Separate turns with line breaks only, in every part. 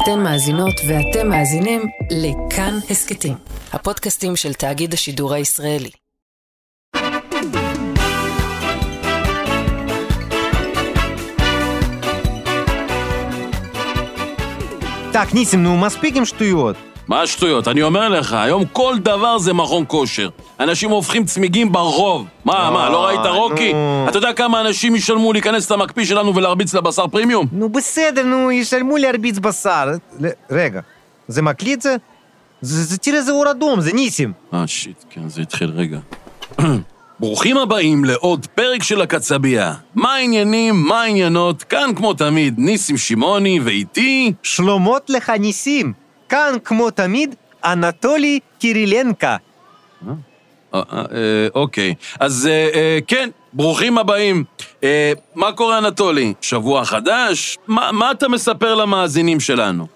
אתן מאזינות ואתם מאזינים לכאן הסכתים, הפודקאסטים של תאגיד השידור הישראלי.
Так, ניסים, נו, מספיק עם שטויות.
מה השטויות? אני אומר לך, היום כל דבר זה מכון כושר. אנשים הופכים צמיגים ברחוב. מה, מה, לא ראית רוקי?
נו.
אתה יודע כמה אנשים ישלמו להיכנס למקפיא שלנו ולהרביץ לבשר פרימיום?
נו, בסדר, נו, ישלמו להרביץ בשר. ל- רגע, זה מקליט זה? זה, זה תראה, זה אור אדום, זה ניסים.
אה, שיט, כן, זה התחיל רגע. ברוכים הבאים לעוד פרק של הקצבייה. מה העניינים, מה העניינות? כאן כמו תמיד, ניסים שמעוני ואיתי...
שלומות לך ניסים. כאן, כמו תמיד, אנטולי קירילנקה.
אה, אה, אה, אוקיי, אז כן, ברוכים הבאים. מה קורה, אנטולי? שבוע חדש? מה, אתה מספר למאזינים שלנו?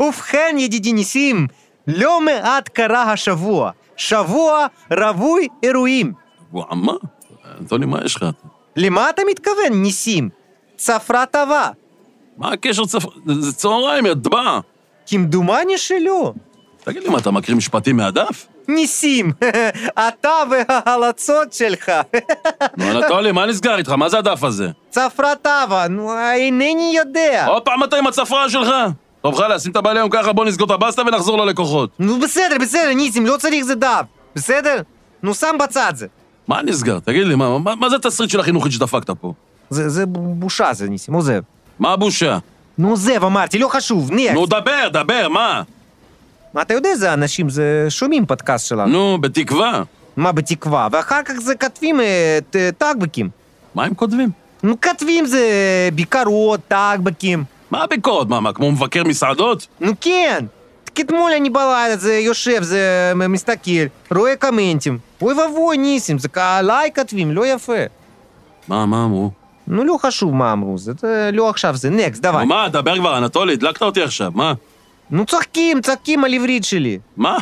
ובכן, ידידי ניסים, לא מעט קרה השבוע. שבוע רווי אירועים.
וואו, מה? אנטולי, מה יש לך?
למה אתה מתכוון, ניסים? צפרה טובה.
מה הקשר צפ... זה- צהריים, יא דבע.
כמדומני שלא.
תגיד לי, מה, אתה מקריא משפטים מהדף?
ניסים, אתה וההלצות שלך.
נו, אנטולי, מה נסגר איתך? מה זה הדף הזה?
צפרה טובה, נו, אינני יודע.
עוד פעם אתה עם הצפרה שלך? טוב, חלאס, שים את הבעלי היום ככה, בוא נסגור את הבסטה ונחזור ללקוחות.
נו, בסדר, בסדר, ניסים, לא צריך זה דף. בסדר? נו, שם בצד זה.
מה נסגר? תגיד לי, מה, מה, מה זה התסריט של החינוכית שדפקת פה?
זה, זה בושה זה, ניסים, עוזב.
מה הבושה?
נו, עוזב, אמרתי, לא חשוב, נקסט.
נו, דבר, דבר, מה?
מה, אתה יודע, זה אנשים, זה שומעים פודקאסט שלנו.
נו, בתקווה.
מה בתקווה? ואחר כך זה כתבים אה, ט- טאגבקים.
מה הם כותבים?
נו, כתבים זה ביקורות, טאגבקים.
מה הביקורת? מה, מה, כמו מבקר מסעדות?
נו, כן. אתמול אני בלילה, זה יושב, זה מסתכל, רואה קומנטים. אוי ואבוי, ניסים, זה עליי כתבים, לא יפה.
מה, מה אמרו?
נו, לא חשוב מה אמרו, זה, זה לא עכשיו, זה נקסט, דווי.
נו, מה, דבר כבר, אנטולי, הדלקת אותי עכשיו, מה?
נו, צוחקים, צוחקים על עברית שלי.
מה?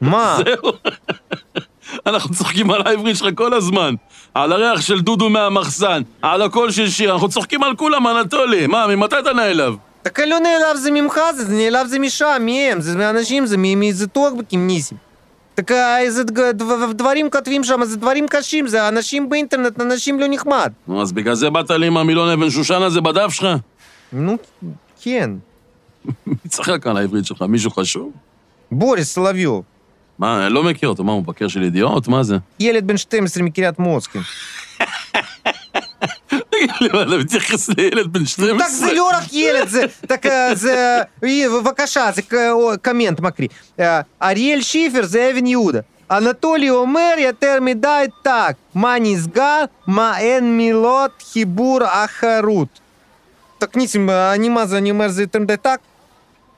מה?
זהו. אנחנו צוחקים על העברית שלך כל הזמן. על הריח של דודו מהמחסן, על הקול של שיר, אנחנו צוחקים על כולם, אנטולי. מה, ממתי אתה נעלב?
Так לא נעלב זה ממך, זה זה נעלב זה משם, מהם, זה מאנשים, זה מ- מאיזה תקע, זה דברים כותבים שם, זה דברים קשים, זה אנשים באינטרנט, אנשים לא נחמד.
נו, אז בגלל זה באת לי עם המילון אבן שושן הזה בדף שלך?
נו, כן.
מי צחק על העברית שלך? מישהו חשוב?
בוריס סלביו.
מה, אני לא מכיר אותו, מה, הוא מבקר של ידיעות? מה זה?
ילד בן 12 מקריית מוצקין.
в Техас елят бен штремс. Ну,
так за лёрак елят, так э, за... И вакаша, коммент макри. Э, Ариэль Шифер за Эвен Юда. Анатолий Омер, я терми дай так. Манизга, маэн милот, хибур, ахарут. Так нисим, анима за анимер за терм дай так.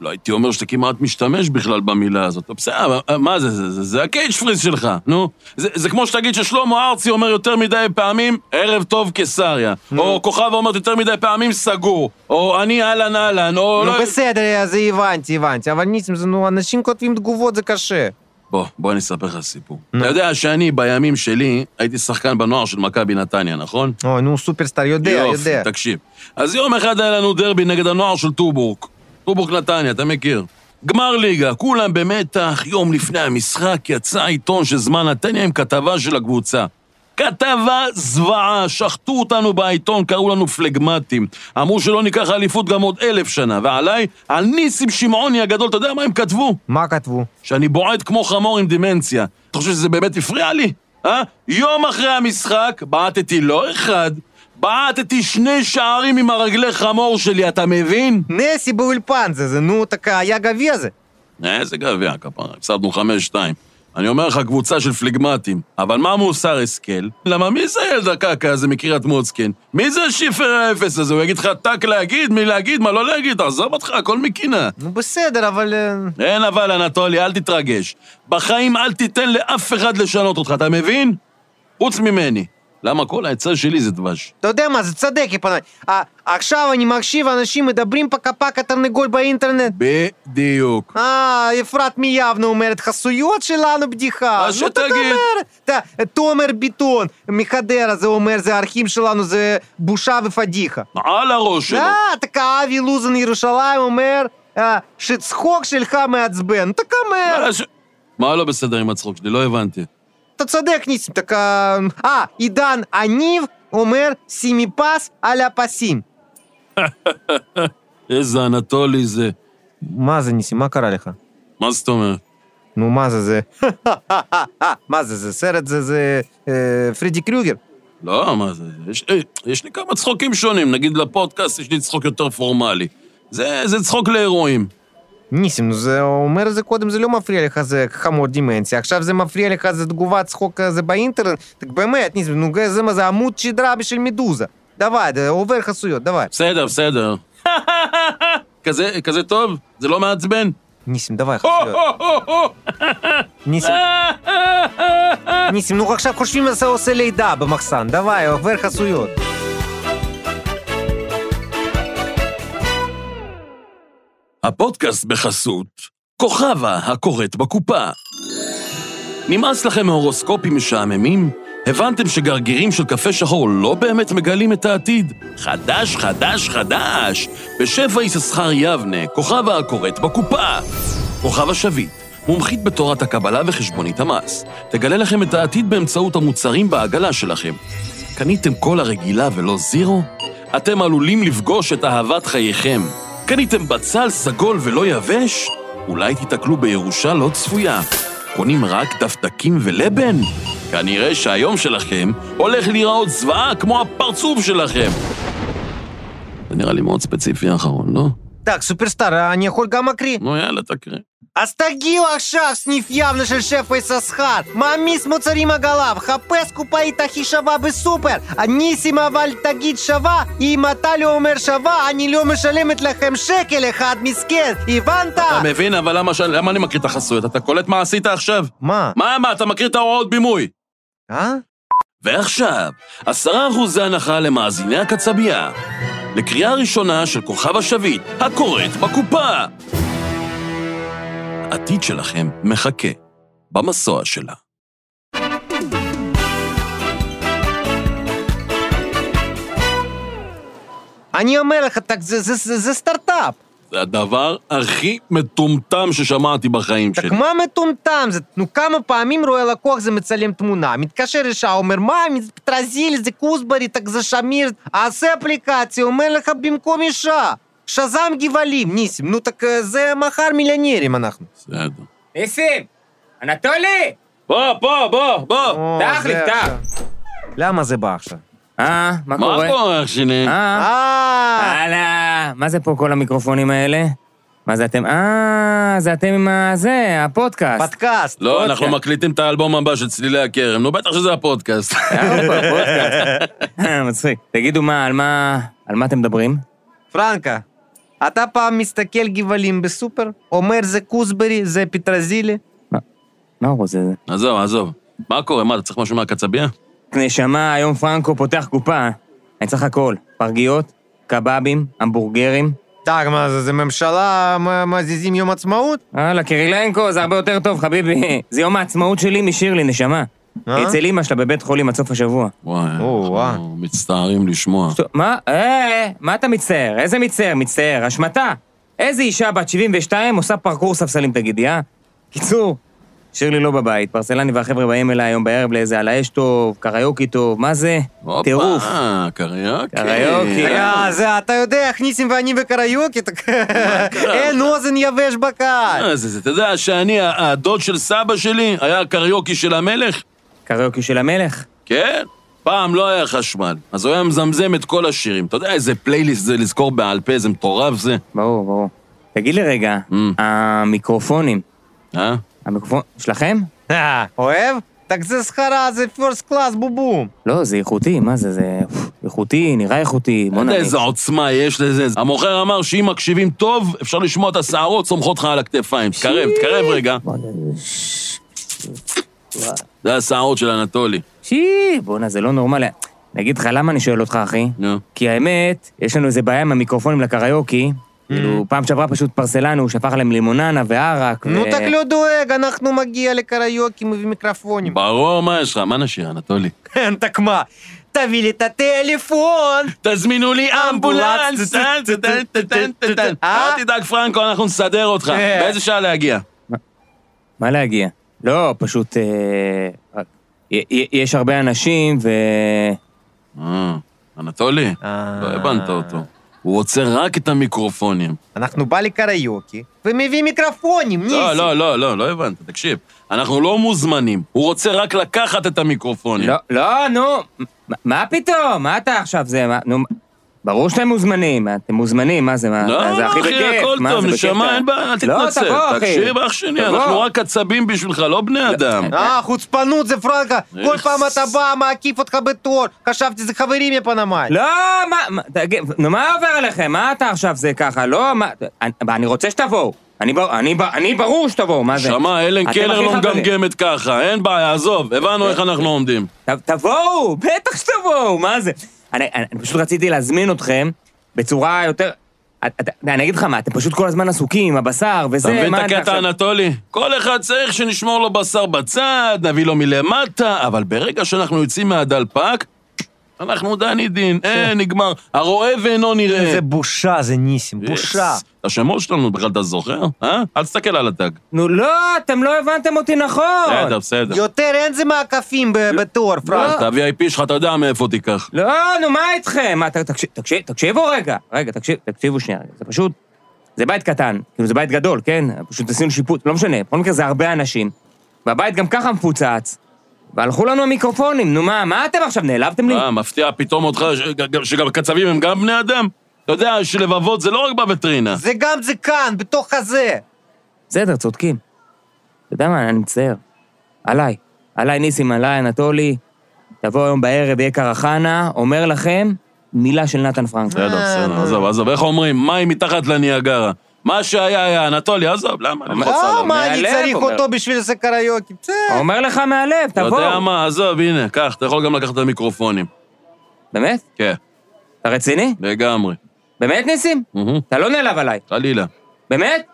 לא הייתי אומר שאתה כמעט משתמש בכלל במילה הזאת. בסדר, אבל מה זה, זה, זה, זה הקייג' פריז שלך, נו. זה, זה כמו שתגיד ששלמה ארצי אומר יותר מדי פעמים, ערב טוב קיסריה. או כוכב אומר יותר מדי פעמים, סגור. או אני אהלן אהלן, או
נו
לא...
בסדר, זה הבנתי, הבנתי, אבל ניסים, זה נו, אנשים כותבים תגובות, זה קשה.
בוא, בוא אני אספר לך סיפור. אתה יודע שאני, בימים שלי, הייתי שחקן בנוער של מכבי נתניה, נכון?
אוי, נו, סופרסטאר, יודע, יודע.
תקשיב. אז יום אחד היה לנו דרבי נגד הנוער של טובורק. טובורק נתניה, אתה מכיר? גמר ליגה, כולם במתח, יום לפני המשחק יצא עיתון של זמן נתניה עם כתבה של הקבוצה. כתבה זוועה, שחטו אותנו בעיתון, קראו לנו פלגמטים. אמרו שלא ניקח אליפות גם עוד אלף שנה, ועליי, על ניסים שמעוני הגדול, אתה יודע מה הם כתבו?
מה כתבו?
שאני בועט כמו חמור עם דמנציה. אתה חושב שזה באמת הפריע לי? אה? יום אחרי המשחק, בעטתי לא אחד, בעטתי שני שערים עם הרגלי חמור שלי, אתה מבין?
נסי באולפן זה, זה נו, tak היה גביע זה.
איזה גביע, כפרה, הפסדנו חמש-שתיים. אני אומר לך, קבוצה של פלגמטים. אבל מה מוסר השכל? למה מי זה הילד הקקה הזה מקריית מוצקין? מי זה השיפר האפס הזה? הוא יגיד לך טאק להגיד, מי להגיד, מה לא להגיד? תעזוב אותך, הכל מקינה.
נו בסדר, אבל... אה,
אין אבל, אנטולי, אל תתרגש. בחיים אל תיתן לאף אחד לשנות אותך, אתה מבין? חוץ ממני. למה כל העצה שלי זה דבש?
אתה יודע מה, זה צודק, יפנאי. עכשיו אני מקשיב, אנשים מדברים פקה-פקה תרנגול באינטרנט.
בדיוק.
אה, אפרת מיבנה אומרת, חסויות שלנו בדיחה. נו,
שתגיד.
תומר ביטון מחדרה, זה אומר, זה האחים שלנו, זה בושה ופדיחה.
על הראש שלו.
אה, אתה אבי לוזן ירושלים אומר, אה, שצחוק שלך מעצבן.
מה ש- מה לא בסדר עם הצחוק שלי? לא הבנתי.
אתה צודק, ניסים, так... אה, עידן הניב אומר, שימי פס על הפסים.
איזה אנטולי זה.
מה זה, ניסים? מה קרה לך?
מה זאת אומרת?
נו, מה זה, זה... מה זה, זה סרט, זה, זה... אה, פרידי קריוגר.
לא, מה זה? יש, אה, יש לי כמה צחוקים שונים. נגיד לפודקאסט יש לי צחוק יותר פורמלי. זה, זה צחוק לאירועים.
ניסים, נו, זה אומר את זה קודם, זה לא מפריע לך, זה חמור דימנציה. עכשיו זה מפריע לך, זה תגובת צחוק הזה באינטרנט. так באמת, ניסים, נו, זה מה זה עמוד שדרה בשביל מדוזה. דווי, זה עובר חסויות, דווי.
בסדר, בסדר. כזה, כזה טוב? זה לא מעצבן?
ניסים, דווי, חסויות. ניסים, ניסים, נו עכשיו חושבים על זה עושה לידה במחסן, דווי, עובר חסויות.
הפודקאסט בחסות כוכבה הקוראת בקופה. נמאס לכם מהורוסקופים משעממים? הבנתם שגרגירים של קפה שחור לא באמת מגלים את העתיד? חדש, חדש, חדש! בשפע יששכר יבנה, כוכבה הקוראת בקופה. כוכבה שביט, מומחית בתורת הקבלה וחשבונית המס. תגלה לכם את העתיד באמצעות המוצרים בעגלה שלכם. קניתם קולה רגילה ולא זירו? אתם עלולים לפגוש את אהבת חייכם. קניתם בצל סגול ולא יבש? אולי תיתקלו בירושה לא צפויה. קונים רק דפדקים ולבן? כנראה שהיום שלכם הולך להיראות זוועה כמו הפרצוף שלכם. זה נראה לי מאוד ספציפי האחרון, לא?
Так, סופרסטאר, אני יכול גם מקריא?
נו, יאללה, תקריא.
תגיעו עכשיו סניף יבנה של שפע יששכר, מעמיס מוצרים עגליו, חפש קופאית הכי שווה בסופר. ניסים אבל תגיד שווה, אם אתה לא אומר שווה, אני לא משלמת לכם שקל אחד מסכן, הבנת?
אתה מבין, אבל למה. למה אני מקריא את החסויות? אתה קולט מה עשית עכשיו?
מה?
מה, מה, אתה מקריא את ההוראות בימוי.
אה?
ועכשיו, עשרה אחוזי הנחה למאזיני הקצבייה. לקריאה ראשונה של כוכב השביט, הקוראת בקופה. העתיד שלכם מחכה במסוע שלה.
אני אומר לך, זה, זה, זה, זה סטארט-אפ.
זה הדבר הכי מטומטם ששמעתי בחיים שלי.
מה מטומטם? זה נו, כמה פעמים רואה לקוח זה מצלם תמונה. מתקשר אישה, אומר, מה, פטרזיל, זה כוסברי, זה שמיר, עשה אפליקציה, אומר לך במקום אישה. שזם גבעלים, ניסים, נו так זה מחר מיליונרים אנחנו.
בסדר.
ניסים! אנטולי!
בוא, בוא, בוא, בוא.
או,
פתח
זה
לי, פתח.
עכשיו. למה זה בא עכשיו?
אה, מה
מה
קורה?
קורה, אח שלי?
אה,
אה,
הלאה, מה זה פה כל המיקרופונים האלה? מה זה אתם? אה, זה אתם עם הזה, הפודקאסט.
פודקאסט.
לא,
פודקאסט.
אנחנו מקליטים את האלבום הבא של צלילי הכרם. נו, בטח שזה הפודקאסט.
אה, הופה, פודקאסט. אה, מצחיק. תגידו, מה, על מה... על מה אתם מדברים?
פרנקה, אתה פעם מסתכל גבעלים בסופר, אומר זה כוסברי, זה פטרזילי?
מה הוא רוצה?
עזוב, עזוב. מה קורה? מה, אתה צריך משהו מהקצבייה?
נשמה, היום פרנקו פותח קופה. אני צריך הכל. פרגיות, קבבים, המבורגרים.
טאג, מה זה, זה ממשלה מזיזים יום עצמאות?
וואלה, קירילנקו, זה הרבה יותר טוב, חביבי. זה יום העצמאות שלי משירלי, נשמה.
אה?
אצל אימא שלה בבית חולים עד סוף השבוע.
וואי, אנחנו מצטערים לשמוע.
מה? אה, מה אתה מצטער? איזה מצטער? מצטער, השמטה. איזה אישה בת 72 עושה פרקור ספסלים, תגידי, אה? קיצור, שירלי לא בבית, פרסלני והחבר'ה באים אליי היום בערב לאיזה על האש טוב, קריוקי טוב, מה זה? טירוף.
הופה, קריוקי.
קריוקי.
אה, אה, זה, אתה יודע, איך ניסים ואני בקריוקי, אין אוזן יבש בקהל.
זה, אתה יודע שאני, הדוד של סבא שלי היה הקריוקי של המלך?
קריוקי של המלך.
כן, פעם לא היה חשמל, אז הוא היה מזמזם את כל השירים. אתה יודע איזה פלייליסט זה לזכור בעל פה, איזה מטורף זה.
ברור, ברור. תגיד לי רגע,
mm.
המיקרופונים.
אה?
המיקרופון... שלכם?
אה, אוהב? תקציב סחרה זה פורסט קלאס בובום.
לא, זה איכותי, מה זה, זה איכותי, נראה איכותי, בוא נגיד.
איזה עוצמה יש לזה. המוכר אמר שאם מקשיבים טוב, אפשר לשמוע את השערות סומכות לך על הכתפיים. תקרב, תקרב רגע. זה הסערות של אנטולי.
שי, בואנה, זה לא נורמלי. נגיד לך למה אני שואל אותך, אחי?
נו.
כי האמת, יש לנו איזה בעיה עם המיקרופונים לקריוקי. כאילו, mm. פעם שעברה פשוט פרסלנו, הוא שפך עליהם לימוננה וערק.
נו, תק לא דואג, אנחנו מגיע לקריוקי מביא מיקרופונים.
ברור, מה יש לך? מה נשאיר, אנטולי?
תק מה? תביא לי את הטלפון!
תזמינו לי אמבולנס! אל תדאג, פרנקו, אנחנו נסדר אותך.
אה.
באיזה שעה להגיע?
מה להגיע? לא, פשוט... אה, יש הרבה אנשים, ו...
אה, אנטולי,
אה.
לא הבנת אותו. הוא רוצה רק את המיקרופונים.
אנחנו בא לקריוקי ומביא מיקרופונים, ניסים.
לא, לא, לא, לא, לא הבנת, תקשיב. אנחנו לא מוזמנים, הוא רוצה רק לקחת את המיקרופונים.
לא, לא, נו, מה- מה פתאום? מה אתה עכשיו זה? מה- נו, ברור שאתם מוזמנים, אתם מוזמנים, מה זה, מה?
לא,
זה
לא,
הכי
אחי,
בכיף,
הכל
מה,
טוב,
זה בכיף,
נשמה,
אתה-
אין בעיה, אל
לא,
תתנצל.
תבוא, אחי.
תקשיב, אח שלי,
תבוא.
אנחנו רק עצבים בשבילך, לא בני אדם.
אה, חוצפנות זה פרנקה, כל
איך?
פעם אתה בא, מעקיף אותך בתור. חשבתי זה חברים מפנמאי.
לא, מה, מה, תגיד, נו, מה עובר עליכם? מה אתה עכשיו זה ככה? לא, מה, אני, אני רוצה שתבואו. אני, בר- אני, בר- אני ברור שתבואו, מה זה?
שמע, אלן קלר לא. מגמגמת ככה, אין בעיה, עזוב, הבנו איך אנחנו עומדים.
תבואו, בטח שתבואו, מה זה? אני, אני, אני פשוט רציתי להזמין אתכם בצורה יותר... את- את- אני אגיד לך מה, אתם פשוט כל הזמן עסוקים הבשר וזה,
אתה מבין
מה
את
אתה
הקטע,
עכשיו-
אנטולי? כל אחד צריך שנשמור לו בשר בצד, נביא לו מלמטה, אבל ברגע שאנחנו יוצאים מהדלפק, אנחנו דני דין, אין, נגמר. הרואה ואינו נראה.
זה בושה, זה ניסים, בושה.
יס. את השמות שלנו בכלל אתה זוכר? אה? אל תסתכל על הטאג.
נו, לא, אתם לא הבנתם אותי נכון.
בסדר, בסדר.
יותר אין זה מעקפים בתור, פרנק.
את ה-VIP שלך אתה יודע מאיפה תיקח.
לא, נו, מה איתכם? תקשיבו רגע. רגע, תקשיב, תקשיבו שנייה. זה פשוט... זה בית קטן, כאילו זה בית גדול, כן? פשוט עשינו שיפוט, לא משנה. בכל מקרה זה הרבה אנשים. והבית גם ככה מפוצץ. והלכו לנו המיקרופונים, נו מה, מה אתם עכשיו, נעלבתם לי?
אה, מפתיע פתאום אותך ש- ג- שגם קצבים הם גם בני אדם? אתה יודע שלבבות זה לא רק בווטרינה.
זה גם זה כאן, בתוך הזה.
בסדר, צודקים. אתה יודע מה, אני מצטער. עליי. עליי ניסים, עליי אנטולי. תבוא היום בערב, יהיה קרחנה, אומר לכם, מילה של נתן פרנק.
בסדר,
אה,
בסדר,
נו.
עזוב, עזוב, איך אומרים? מים מתחת לניאגרה. מה שהיה היה, אנטולי, עזוב, למה? ללחוץ
אה,
עליו?
מה אני
מהלב,
צריך
אומר.
אותו בשביל זה קריוקי? בסדר.
אומר לך מהלב,
אתה
תבוא.
יודע מה, עזוב, הנה, קח, אתה יכול גם לקחת את המיקרופונים.
באמת?
כן,
אתה רציני?
לגמרי.
באמת, ניסים? אתה לא נעלב עליי.
חלילה.
באמת?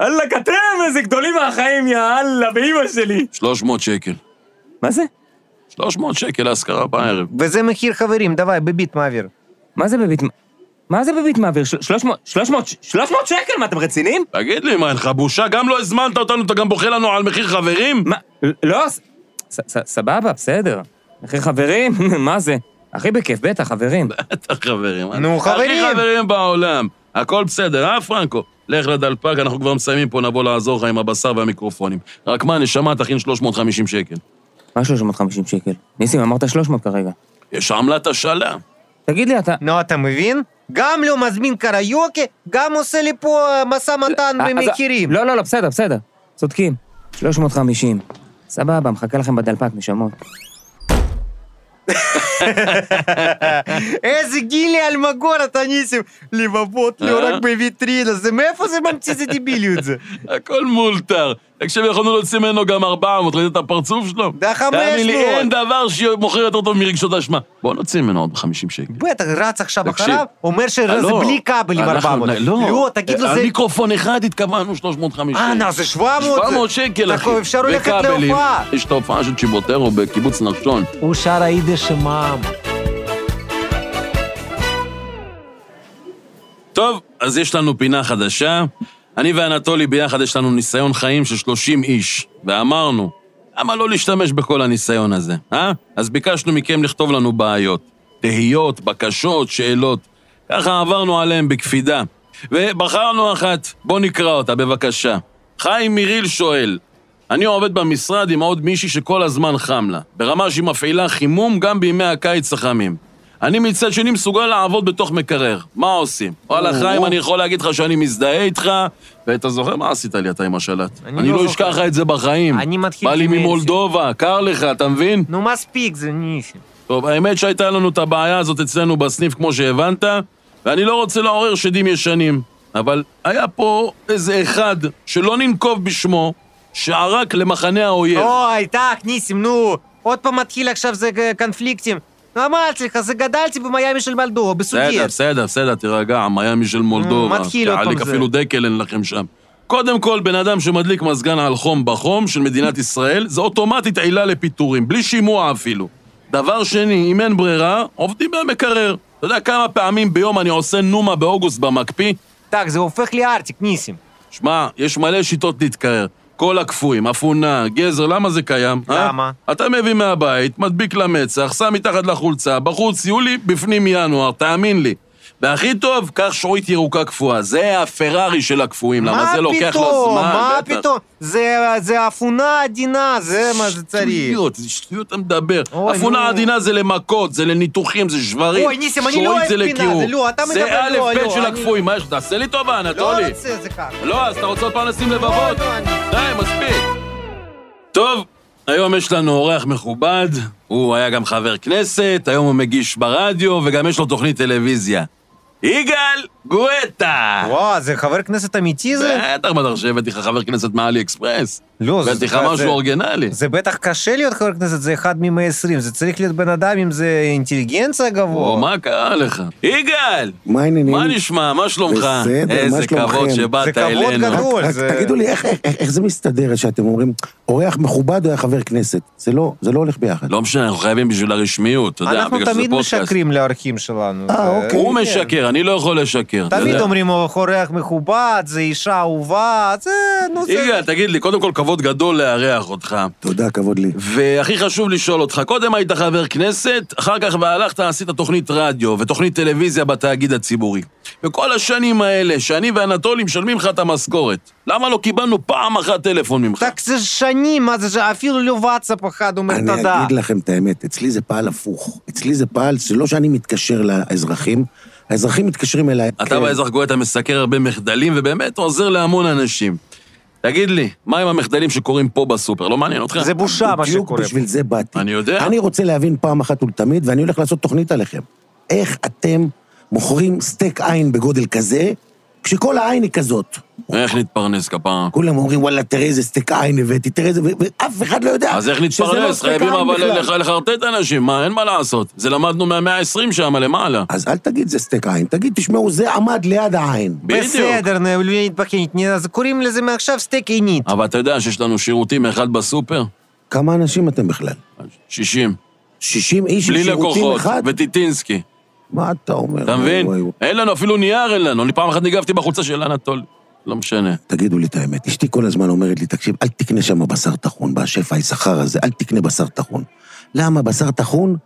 אללה, אתם איזה גדולים מהחיים, יא אללה, באמא שלי.
300 שקל.
מה זה?
300 שקל להשכרה בערב.
וזה מחיר חברים, דווי, בביט מעביר.
מה זה בביט... מה זה בביט מעביר? של- 300, 300, 300 שקל? מה, אתם רציניים?
תגיד לי, מה, אין לך בושה? גם לא הזמנת אותנו, אתה גם בוכה לנו על מחיר חברים?
מה? לא, ס- ס- ס- סבבה, בסדר. מחיר חברים? מה זה? הכי בכיף, בטח, חברים.
בטח חברים.
נו, חברים.
הכי חברים בעולם. הכל בסדר, אה, פרנקו? לך לדלפק, אנחנו כבר מסיימים פה, נבוא לעזור לך עם הבשר והמיקרופונים. רק מה, נשמה, תכין 350 שקל.
מה 350 שקל? ניסים, אמרת 300 כרגע.
יש עמלת השאלה.
תגיד לי, אתה...
נו, אתה מבין? גם לא מזמין קריוקי, גם עושה לי פה משא מתן במחירים.
לא, לא, לא, בסדר, בסדר. צודקים. 350. סבבה, מחכה לכם בדלפק, נשמות.
איזה גילי אלמגור אתה ניסים, לבבות לא
אה?
רק בוויטרינה, זה מאיפה זה ממציא את הדביליות זה?
הכל מולתר. תקשיב, יכולנו להוציא ממנו גם 400, ראית את הפרצוף שלו?
חמש
תאמין לי,
מאות.
אין דבר שמוכר יותר טוב מרגשות אשמה. בוא נוציא ממנו עוד 50 שקל.
בטח, רץ עכשיו. אחריו, אומר שזה
לא,
בלי כבלים
אנחנו-
400. לא, תגיד לו
על
זה...
מיקרופון אחד התכוונו 350.
אה, נו, זה 700.
700 שקל, אחי.
אפשר ללכת. להופעה.
יש את ההופעה של צ'יבוטרו בקיבוץ נחשון.
הוא שר היידיש שמעם.
טוב, אז יש לנו פינה חדשה. אני ואנטולי ביחד יש לנו ניסיון חיים של 30 איש, ואמרנו, למה לא להשתמש בכל הניסיון הזה, אה? אז ביקשנו מכם לכתוב לנו בעיות, תהיות, בקשות, שאלות. ככה עברנו עליהם בקפידה. ובחרנו אחת, בואו נקרא אותה, בבקשה. חיים מיריל שואל, אני עובד במשרד עם עוד מישהי שכל הזמן חם לה, ברמה שהיא מפעילה חימום גם בימי הקיץ החמים. אני מצד שני מסוגל לעבוד בתוך מקרר, מה עושים? וואלה, חיים, אני יכול להגיד לך שאני מזדהה איתך, ואתה זוכר מה עשית לי אתה עם השלט?
אני לא
לא. אשכח לך את זה בחיים.
אני מתחיל
בא לי. ממולדובה, קר לך, אתה מבין?
נו, מספיק, זה ניסים.
טוב, האמת שהייתה לנו את הבעיה הזאת אצלנו בסניף, כמו שהבנת, ואני לא רוצה לעורר שדים ישנים, אבל היה פה איזה אחד שלא ננקוב בשמו, שערק למחנה האויב.
אוי, טק, ניסים, נו. עוד פעם מתחיל עכשיו זה קונפליקטים. אמרתי לך, זה גדלתי במיאמי של מלדובה,
בסדר,
בסוגיה.
בסדר, בסדר, תירגע, מיאמי של מולדובה.
מתחיל עוד פעם זה.
אפילו דקל אין לכם שם. קודם כל, בן אדם שמדליק מזגן על חום בחום של מדינת ישראל, זה אוטומטית עילה לפיטורים, בלי שימוע אפילו. דבר שני, אם אין ברירה, עובדים במקרר. אתה יודע כמה פעמים ביום אני עושה נומה באוגוסט במקפיא?
טאק, זה הופך לארטיק, ניסים.
שמע, יש מלא שיטות להתקרר. כל הקפואים, אפונה, גזר, למה זה קיים? אה?
למה?
אתה מביא מהבית, מדביק למצח, שם מתחת לחולצה, בחוץ יולי, בפנים ינואר, תאמין לי. והכי טוב, קח שועית ירוקה קפואה. זה הפרארי של הקפואים, למה זה לוקח לו? זמן.
מה
בטח.
פתאום? זה, זה אפונה עדינה, זה מה זה צריך.
שטויות, זה שטויות אתה מדבר.
אוי,
אפונה
נו.
עדינה זה למכות, זה לניתוחים, זה שברים.
אוי, ניסים, אני לא אוהב
זה
פינה. זה לא, אתה מדבר,
זה
לא,
א' ב'
לא,
של הקפואים, מה יש? תעשה לי טובה,
לא
אנטולי.
רוצה זה ככה.
לא, אז אתה רוצה עוד פעם לשים לבבות?
לא, אני-
די, מספיק. טוב, היום יש לנו אורח מכובד, הוא היה גם חבר כנסת, היום הוא מגיש ברדיו, וגם יש לו תוכנית טלוויזיה. יגאל גואטה!
וואו, זה חבר כנסת אמיתי זה?
בטח, מה אתה חושב, הבאתי לך חבר כנסת מאלי אקספרס.
לא, זה- זה-
משהו אורגינלי.
זה בטח קשה להיות חבר כנסת, זה אחד מ-120, זה צריך להיות בן אדם עם זה אינטליגנציה
או,
גבוה.
מה קרה לך? יגאל!
מה העניינים?
מה נשמע? מה שלומך?
בסדר, מה
איזה? כבוד
זה
שבאת
כבוד
אלינו.
גדול.
רק
זה-
תגידו לי, איך- זה מסתדר שאתם אומרים, אורח מכובד או היה חבר כנסת? זה לא זה לא הולך ביחד.
לא משנה, אנחנו חייבים בשביל הרשמיות, אתה יודע,
אנחנו
בגלל שזה
תמיד. משקרים לאורחים שלנו.
אה,
זה-
אוקיי.
הוא. משקר, אני לא יכול לשקר.
תמיד. אומרים, "הוא אורח מכובד, זה אישה אהובה, זה... זה...
יגאל, תגיד לי, קודם כל כבוד גדול לארח אותך.
תודה, כבוד לי.
והכי חשוב לשאול אותך, קודם היית חבר כנסת, אחר כך והלכת, עשית תוכנית רדיו ותוכנית טלוויזיה בתאגיד הציבורי. וכל השנים האלה, שאני ואנטולי משלמים לך את המשכורת, למה לא קיבלנו פעם אחת טלפון ממך?
טק, זה שנים, מה זה, אפילו לא וואטסאפ אחד אומר
אני
תודה.
אגיד לכם את האמת, אצלי זה פעל הפוך. אצלי זה פעל, זה לא שאני מתקשר לאזרחים, האזרחים מתקשרים אליי.
אתה
כן.
באזרח גואטה מסקר הרבה מחדלים, ובאמת עוזר להמון אנשים. תגיד לי, מה עם המחדלים שקורים פה בסופר? לא מעניין אותך?
זה בושה מה
בדיוק
שקורה.
בשביל זה באתי.
אני יודע.
אני רוצה להבין פעם אחת ולתמיד, ואני הולך לעשות תוכנית עליכם. איך אתם מוכרים סטייק עין בגודל כזה, כשכל העין היא כזאת?
איך נתפרנס כפרה?
כולם אומרים, וואלה, תראה איזה סטייק עין הבאתי, תראה איזה... ואף אחד לא יודע
אז איך
לא
נתפרנס? חייבים אבל לחרטט אנשים, מה, אין מה לעשות. זה למדנו מהמאה ה-20 שם למעלה.
אז אל תגיד זה סטייק עין, תגיד, תשמעו, זה עמד ליד העין.
בדיוק.
בסדר, נו, לא אז קוראים לזה מעכשיו סטייק עינית.
אבל אתה יודע שיש לנו שירותים אחד בסופר?
כמה אנשים אתם בכלל?
60.
60 איש עם
בלי
שירותים
לקוחות,
אחד?
וטיטינסקי.
מה אתה אומר?
אתה מבין? אין לנו, אפילו נייר אין לנו. אני פעם אחת ניגבתי בחולצה של אנטול. לא משנה.
תגידו לי את האמת, אשתי כל הזמן אומרת לי, תקשיב, אל תקנה שם בשר טחון, בשפע היששכר הזה, אל תקנה בשר טחון. למה? בשר טחון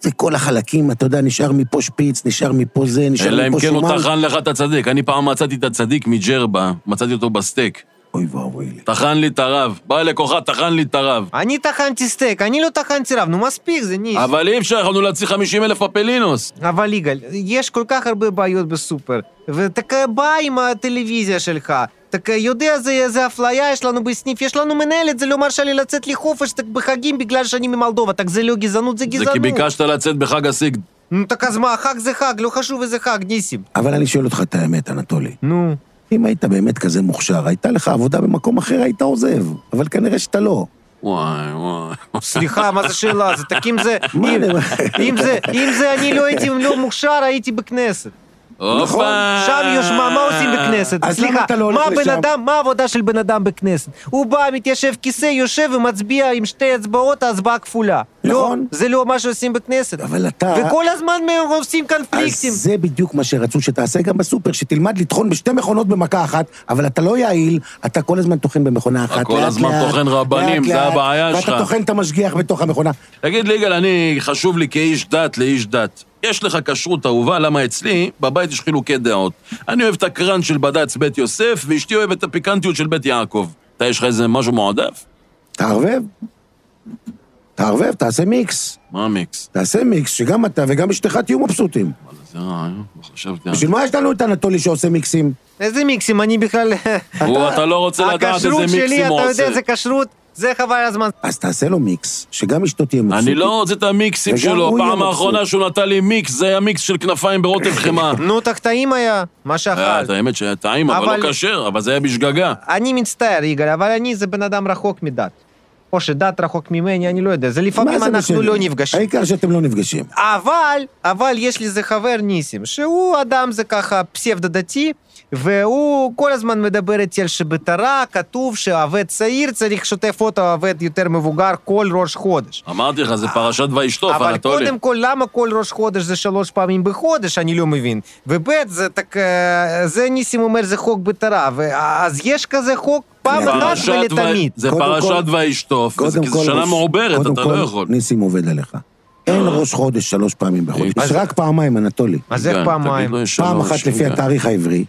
זה כל החלקים, אתה יודע, נשאר מפה שפיץ, נשאר מפה זה, נשאר
אלא אם
מפה
כן הוא
שומן.
טחן לך את הצדיק. אני פעם מצאתי את הצדיק מג'רבה, מצאתי אותו בסטייק.
אוי ואבוי לי.
טחן לי את הרב. בא לקוחה, טחן לי את הרב.
אני טחנתי סטייק, אני לא טחנתי רב, נו מספיק, זה ניש.
אבל אי אפשר, יכולנו להוציא 50 אלף פפלינוס.
אבל יגאל, יש כל כך הרבה בעיות בסופר, ואתה בא עם הטלוויזיה שלך, אתה יודע זה, זה אפליה יש לנו בסניף, יש לנו מנהלת, זה לא מרשה לי לצאת לחופש בחגים בגלל שאני ממולדובה, tak זה לא גזענות, זה
זה
גזענות.
כי ביקשת לצאת בחג הסיגד.
נו, tak אז מה, חג זה חג, לא חשוב איזה חג, ניסים.
אבל אני שואל אותך את האמת, אנטולי.
נו.
אם היית באמת כזה מוכשר, הייתה לך עבודה במקום אחר, היית עוזב. אבל כנראה שאתה לא.
וואי, וואי.
סליחה, מה זה שאלה? זה אם זה, אם זה אני לא הייתי לא מוכשר, הייתי בכנסת.
הופה.
שם יש מה, מה עושים בכנסת?
אז למה
סליחה,
אתה לא הולך
מה בן
לשם?
אדם, מה העבודה של בן אדם בכנסת? הוא בא, מתיישב כיסא, יושב ומצביע עם שתי אצבעות, ההצבעה כפולה.
נכון.
לא, זה לא מה שעושים בכנסת.
אבל אתה...
וכל הזמן עושים
אז
קונפליקטים.
זה בדיוק מה שרצו שתעשה גם בסופר, שתלמד לטחון בשתי מכונות במכה אחת, אבל אתה לא יעיל, אתה כל הזמן טוחן במכונה אחת,
כל
לאט
הזמן
לאט,
טוחן רבנים,
לאט
זה הבעיה שלך.
ואתה טוחן את המשגיח בתוך המכונה.
תגיד לי, יגאל, אני, חשוב לי כאיש דת לאיש דת. יש לך כשרות אהובה, למה אצלי, בבית יש חילוקי דעות. אני אוהב את הקרן של בד"ץ בית יוסף, ואשתי אוהבת את הפיקנטיות של בית יעקב. אתה, יש לך איזה משהו מועדף?
תערבב. תערבב, תעשה מיקס.
מה המיקס?
תעשה מיקס, שגם אתה וגם אשתך תהיו מבסוטים.
וואלה, זה רעיון, לא חשבתי.
בשביל מה יש לנו את אנטולי שעושה מיקסים?
איזה מיקסים, אני בכלל...
הוא, אתה לא רוצה לדעת איזה
הכשרות שלי,
מיקסים הוא
אתה
עושה.
יודע, זה כשרות, זה חבל הזמן.
אז תעשה לו מיקס, שגם אשתו תהיה מבסוטית.
אני לא רוצה את המיקסים שלו. פעם. האחרונה שהוא נתן לי מיקס, זה היה מיקס של כנפיים ברוטב חמאה.
נו, tak טעים היה, מה
אה,
שאכל.
את האמת שהיה טעים, אבל לא כשר, אבל זה היה בשגגה.
אני מצטער, יגאל, אבל אני זה בן אדם רחוק מדת. או שדת רחוק ממני, אני לא יודע. זה לפעמים
זה
אנחנו? לא נפגשים.
העיקר שאתם לא נפגשים.
אבל, אבל יש לי איזה חבר ניסים, שהוא אדם זה ככה פסבדו-דתי, והוא כל הזמן מדבר איתי על שבתורה כתוב שעובד צעיר צריך שוטף אותו עובד יותר מבוגר כל ראש חודש.
אמרתי לך, זה פרשת וישטוף,
אבל
אנטולי.
קודם כל, למה כל ראש חודש זה שלוש פעמים בחודש, אני לא מבין. וב' זה tak, אה, זה ניסים אומר, זה חוק בתורה, אז יש כזה חוק פעם אחת ולתמיד.
זה פרשת וישטוף, כי זה שנה
ראש-
מעוברת, אתה
כל,
לא יכול.
ניסים עובד עליך. אין ראש חודש שלוש פעמים בחודש. רק פעמיים, אנטולי.
אז איך
כן,
פעמיים?
פעם אחת לפי
יגאל.
התאריך העברי,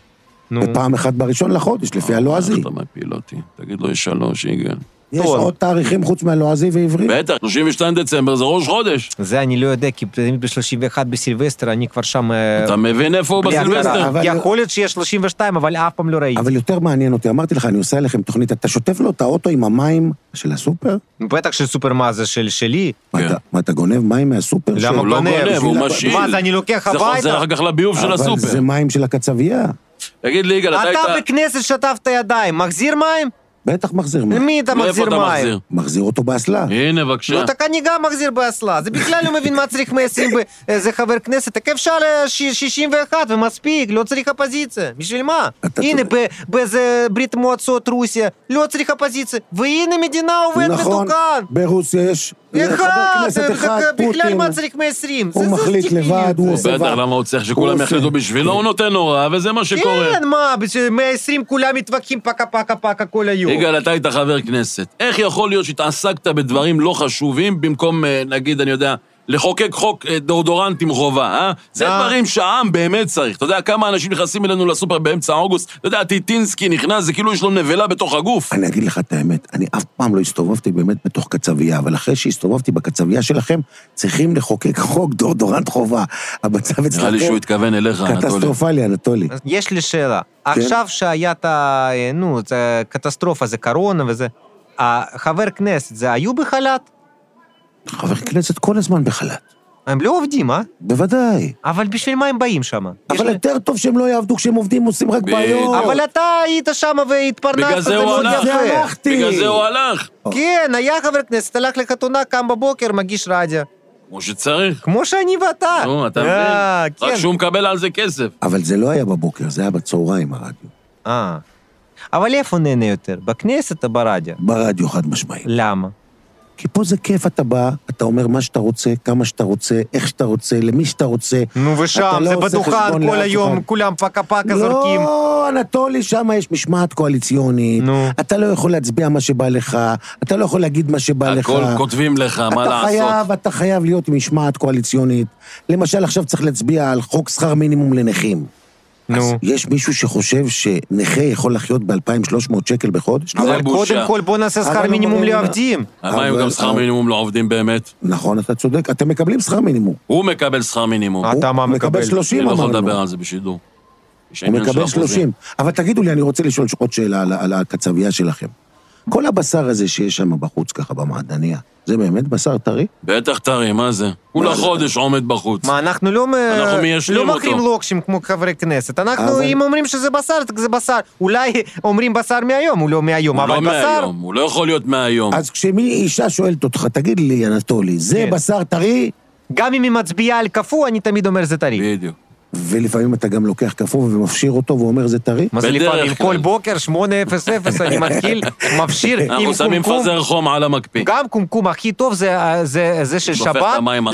נו.
ופעם אחת בראשון לחודש, לפי הלועזי.
איך אתה מפיל אותי? תגיד לו, יש שלוש, יגאל.
יש. עוד תאריכים חוץ מהלועזי ועברי?
בטח, 32 דצמבר זה ראש חודש.
זה אני לא יודע, כי תמיד ב-31 בסילבסטר אני כבר שם... אה,
אתה מבין איפה הוא. בסילבסטר?
אבל-
יכול להיות שיש 32, אבל אף פעם לא ראיתי.
אבל יותר מעניין אותי, אמרתי לך, אני עושה לכם תוכנית, אתה שוטף לו את האוטו עם המים של הסופר?
בטח שסופר מה זה של שלי.
מה,
כן.
אתה- מה, אתה גונב מים מהסופר?
למה
של-
הוא לא
גונב?
הוא
בשביל-
משאיל.
מה, זה אני לוקח
זה חוזר
הביתה?
אחר כך לביוב של
אבל
הסופר.
זה מים של הקצבייה.
תגיד לי, יגאל, אתה
אתה
היית...
בכנסת שטפת ידיים, מחזיר מים?
בטח מחזיר מים.
למי אתה
מאיפה
מחזיר
אתה
מים?
מחזיר?
מחזיר אותו באסלה.
הנה, בבקשה.
לא, תקע אני גם מחזיר באסלה. זה בכלל לא מבין מה צריך 120 איזה חבר כנסת. תקף אפשר 61 ומספיק, לא צריך אופוזיציה. בשביל מה? הנה, באיזה ברית מועצות רוסיה, לא צריך אופוזיציה. והנה מדינה עובד
נכון,
מתוקן.
נכון, ברוסיה יש אה,
אחד, בכלל מה צריך 120?
הוא מחליט לבד, הוא עושה...
בטח, למה הוא צריך שכולם יחליטו בשבילו? כן. הוא נותן הוראה, וזה מה שקורה.
כן, מה, בשביל 120 כולם מתווכחים פקה פקה פקה כל היום.
יגאל, אתה היית חבר כנסת. איך יכול להיות שהתעסקת בדברים לא חשובים במקום, אה, נגיד, אני יודע, לחוקק חוק אה, דאודורנטים חובה, אה? זה
אה.
דברים שהעם באמת צריך. אתה יודע כמה אנשים נכנסים אלינו לסופר באמצע אוגוסט? אתה יודע, טיטינסקי נכנס, זה כאילו יש לו נבלה בתוך הגוף.
אני אגיד לך את האמת, אני אף פעם לא הסתובבתי באמת בתוך קצבייה, אבל אחרי שהסתובבתי בקצבייה שלכם, צריכים לחוקק חוק דורדורנט חובה. המצב
נראה לי שהוא
אצלכם
התכוון אליך, אנטולי.
קטסטרופלי, אנטולי.
יש לי שאלה. עכשיו שהיה את ה... נו, זה קטסטרופה, זה קורונה וזה. החבר כנסת, זה היו בחל"ת?
חבר כנסת כל הזמן בחל"ת.
הם לא עובדים, אה?
בוודאי.
אבל בשביל מה הם באים שם?
אבל יותר טוב שהם לא יעבדו כשהם עובדים, עושים רק. בעיות.
אבל אתה היית שם והתפרנסת,
בגלל זה הוא
מאוד
הלך.
זה
יפה.
הלכתי.
בגלל זה הוא הלך,
כן, היה חבר כנסת, הלך לחתונה, קם בבוקר, מגיש רדיו.
כמו שצריך.
כמו שאני ואתה.
נו, אתה
אה,
מבין? רק
כן.
שהוא מקבל על זה כסף.
אבל זה לא היה בבוקר, זה היה בצהריים הרדיו.
אה. אבל איפה נהנה יותר, בכנסת או ברדיו?
ברדיו חד משמעית.
למה?
כי פה זה כיף, אתה בא, אתה אומר מה שאתה רוצה, כמה שאתה רוצה, איך שאתה רוצה, למי שאתה רוצה.
נו
אתה
ושם,
לא
זה בדוכן כל היום,
אחד.
כולם פקה פקה זורקים.
לא, אנטולי, שם יש משמעת קואליציונית.
נו.
אתה לא יכול להצביע מה שבא לך, אתה לא יכול להגיד מה שבא לך.
הכל כותבים לך, מה
אתה
לעשות.
חייב, אתה חייב להיות עם משמעת קואליציונית. למשל, עכשיו צריך להצביע על חוק שכר מינימום לנכים. אז
נו.
יש מישהו שחושב שנכה יכול לחיות ב-2,300 שקל בחודש?
אבל
בושה.
קודם כל בוא נעשה שכר מינימום לעובדים.
מה אם גם שכר מינימום לא עובדים באמת?
נכון, אתה צודק, אתם מקבלים שכר מינימום.
הוא מקבל שכר מינימום.
אתה מה
הוא מקבל
מקבל?
30,
אני לא יכול
אמרנו.
לדבר על זה בשידור. יש
הוא מקבל
אחוזים.
30. אבל תגידו לי, אני רוצה לשאול עוד שאלה על, על הקצבייה שלכם. כל הבשר הזה שיש שם בחוץ, ככה, במעדניה, זה באמת בשר טרי?
בטח טרי, מה זה? כולה? חודש עומד בחוץ.
מה, אנחנו לא,
אנחנו מיישנים אותו לא.
מכרים לוקשים כמו חברי כנסת. אנחנו, אם אומרים שזה בשר, זה בשר. אולי אומרים בשר מהיום, הוא לא מהיום,
הוא
אבל
לא
בשר...
מהיום, הוא לא יכול להיות מהיום.
אז כשמי אישה שואלת אותך, תגיד לי, אנטולי, זה
כן.
בשר טרי?
גם אם היא מצביעה על קפוא, אני תמיד אומר זה טרי.
בדיוק.
ולפעמים אתה גם לוקח קפוא ומפשיר אותו ואומר זה טרי?
מה זה לפעמים?
כלל.
כל בוקר, 8:00, אני מתחיל, מפשיר עם
אנחנו שמים
קומקום.
פזר חום על המקפיא.
גם קומקום הכי טוב זה, זה, זה של שבת,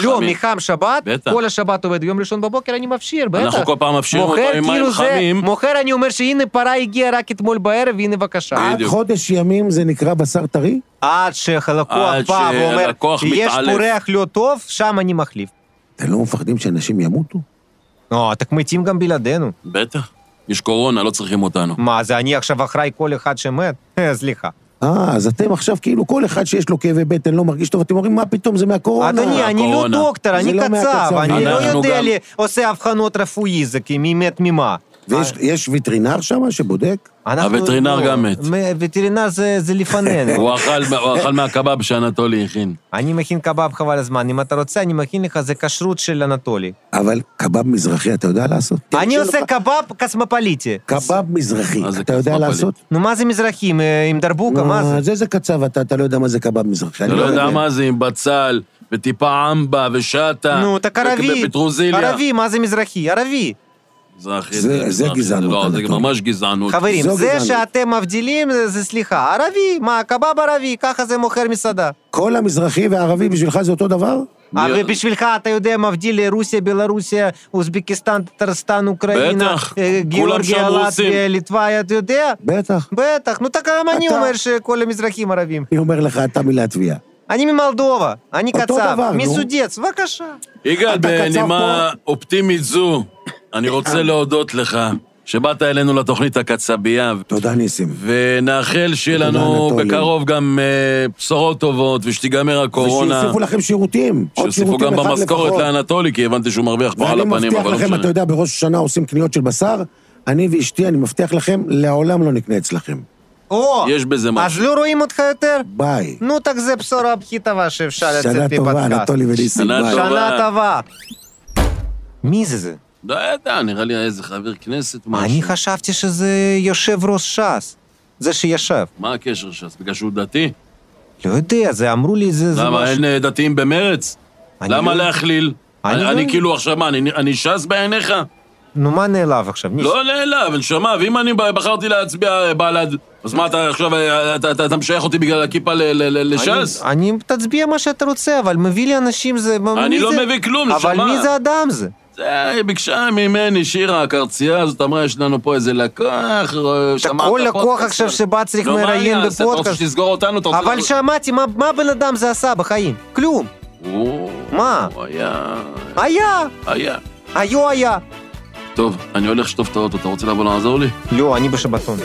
לא. מחם שבת. כל השבת עובד, יום ראשון בבוקר אני מפשיר, בטח.
אנחנו כל פעם מפשירים אותו עם מים
כאילו זה-
חמים.
מוכר אני אומר שהנה פרה הגיעה רק אתמול בערב, הנה בבקשה.
עד חודש ימים זה נקרא בשר טרי?
עד שהלקוח בא ואומר, יש פה
מתעלף."
ריח לא טוב, שם אני מחליף.
אתם לא מפחדים שאנשים ימותו?
או, אתם מתים גם בלעדינו.
בטח. יש קורונה, לא צריכים אותנו.
מה, זה אני עכשיו אחראי כל אחד שמת? אה, סליחה.
אה, אז אתם עכשיו כאילו כל אחד שיש לו כאבי בטן לא מרגיש טוב, אתם אומרים, מה פתאום, זה מהקורונה.
אדוני, אני לא דוקטור, אני
לא
קצב, אני לא יודע, עושה אבחנות רפואי, זה כי מי מת ממה.
ויש יש וטרינר שם שבודק?
הווטרינר
לא,
גם מת.
וטרינר זה זה לפנינו.
הוא אכל- הוא אכל מהקבב שאנטולי הכין.
אני מכין קבב חבל הזמן. אם אתה רוצה, אני מכין לך, זה כשרות של אנטולי.
אבל קבב מזרחי אתה יודע לעשות?
אני עושה. קבב קסמופוליטי.
קבב מזרחי, אתה יודע? לעשות?
נו, מה זה מזרחי? עם, אה, דרבוקה, מה זה?
זה זה קצב, אתה אתה לא יודע מה זה קבב מזרחי.
אתה
אני
לא יודע. מה זה עם בצל, וטיפה אמבה, ושטה.
נו, אתה ערבי.
ופטרוזיליה.
ערבי, מה זה מזרחי? ערבי.
זה הכי...
זה, זה
זה
גזענות.
לא, זה ממש גזענות.
חברים, זה
גזענות.
שאתם מבדילים, זה סליחה, ערבי, מה, קבב ערבי, ככה זה מוכר מסעדה.
כל המזרחי והערבי בשבילך זה אותו דבר?
אבל
בשבילך, אתה יודע, מבדיל רוסיה, בלרוסיה, אוזבקיסטן, טרסטן, אוקראינה, אה, גיאורגיה, לטביה, ליטווה, אתה יודע?
בטח.
בטח. נו, תקרא, גם אני אומר שכל המזרחים ערבים.
אני אומר לך, אתה מלטביה.
אני ממולדובה, אני קצב, מסודץ, בבקשה.
יגאל, בנימה אופטימית זו, אני רוצה אה. להודות לך. שבאת אלינו לתוכנית הקצבייה.
תודה, ניסים.
ונאחל שיהיה לנו בקרוב גם אה, בשורות טובות, ושתיגמר הקורונה.
ושיוסיפו לכם שירותים.
שיוסיפו גם במשכורת לאנטולי, כי הבנתי שהוא מרוויח פה על הפנים, אבל לא משנה.
ואני מבטיח לכם, אתה יודע, בראש השנה עושים קניות של בשר, אני ואשתי, אני מבטיח לכם, לעולם לא נקנה אצלכם.
או!
יש בזה משהו.
אז לא רואים אותך יותר?
ביי.
נו, תק זה בשורה הכי טובה שאפשר לצאת
מפתקה.
שנה טובה,
אנטולי וניסים, ביי.
שנה טובה. מי זה זה?
לא יודע, נראה לי איזה חבר כנסת משהו.
אני חשבתי שזה יושב ראש ש"ס. זה שישב.
מה הקשר ש"ס? בגלל שהוא דתי?
לא יודע, זה אמרו לי, זה... זה
למה,
משהו-
אין אה, דתיים במרץ? למה
לא-
להכליל?
אני
אני
לא-
אני כאילו עכשיו, מה, אני- אני ש"ס בעיניך?
נו, מה נעלב עכשיו?
לא נעלב, נשמה, ואם אני בחרתי להצביע אה, בל"ד, אז מה אתה עכשיו, אה, אתה- משייך אותי בגלל הכיפה לש"ס?
אני, תצביע מה שאתה רוצה, אבל מביא לי אנשים זה...
אני לא
זה?
מביא כלום,
אבל
נשמה.
מי זה אדם זה?
זה, היא ביקשה ממני, שירה, הקרצייה הזאת, אמרה, יש לנו פה איזה לקוח, אה, שמעת
כל לקוח? עכשיו שבא צריך
מה
מראיין
אני אעשה? אתה רוצה
בפודקאסט.
שתסגור אותנו? אתה רוצה...
אבל שמעתי, מה, מה הבן אדם זה עשה בחיים? כלום. מה?
היה...
היה,
היה.
היו היה.
טוב, אני הולך לשטוף את האוטו, אתה רוצה לבוא לעזור לי?
לא, אני בשבתון.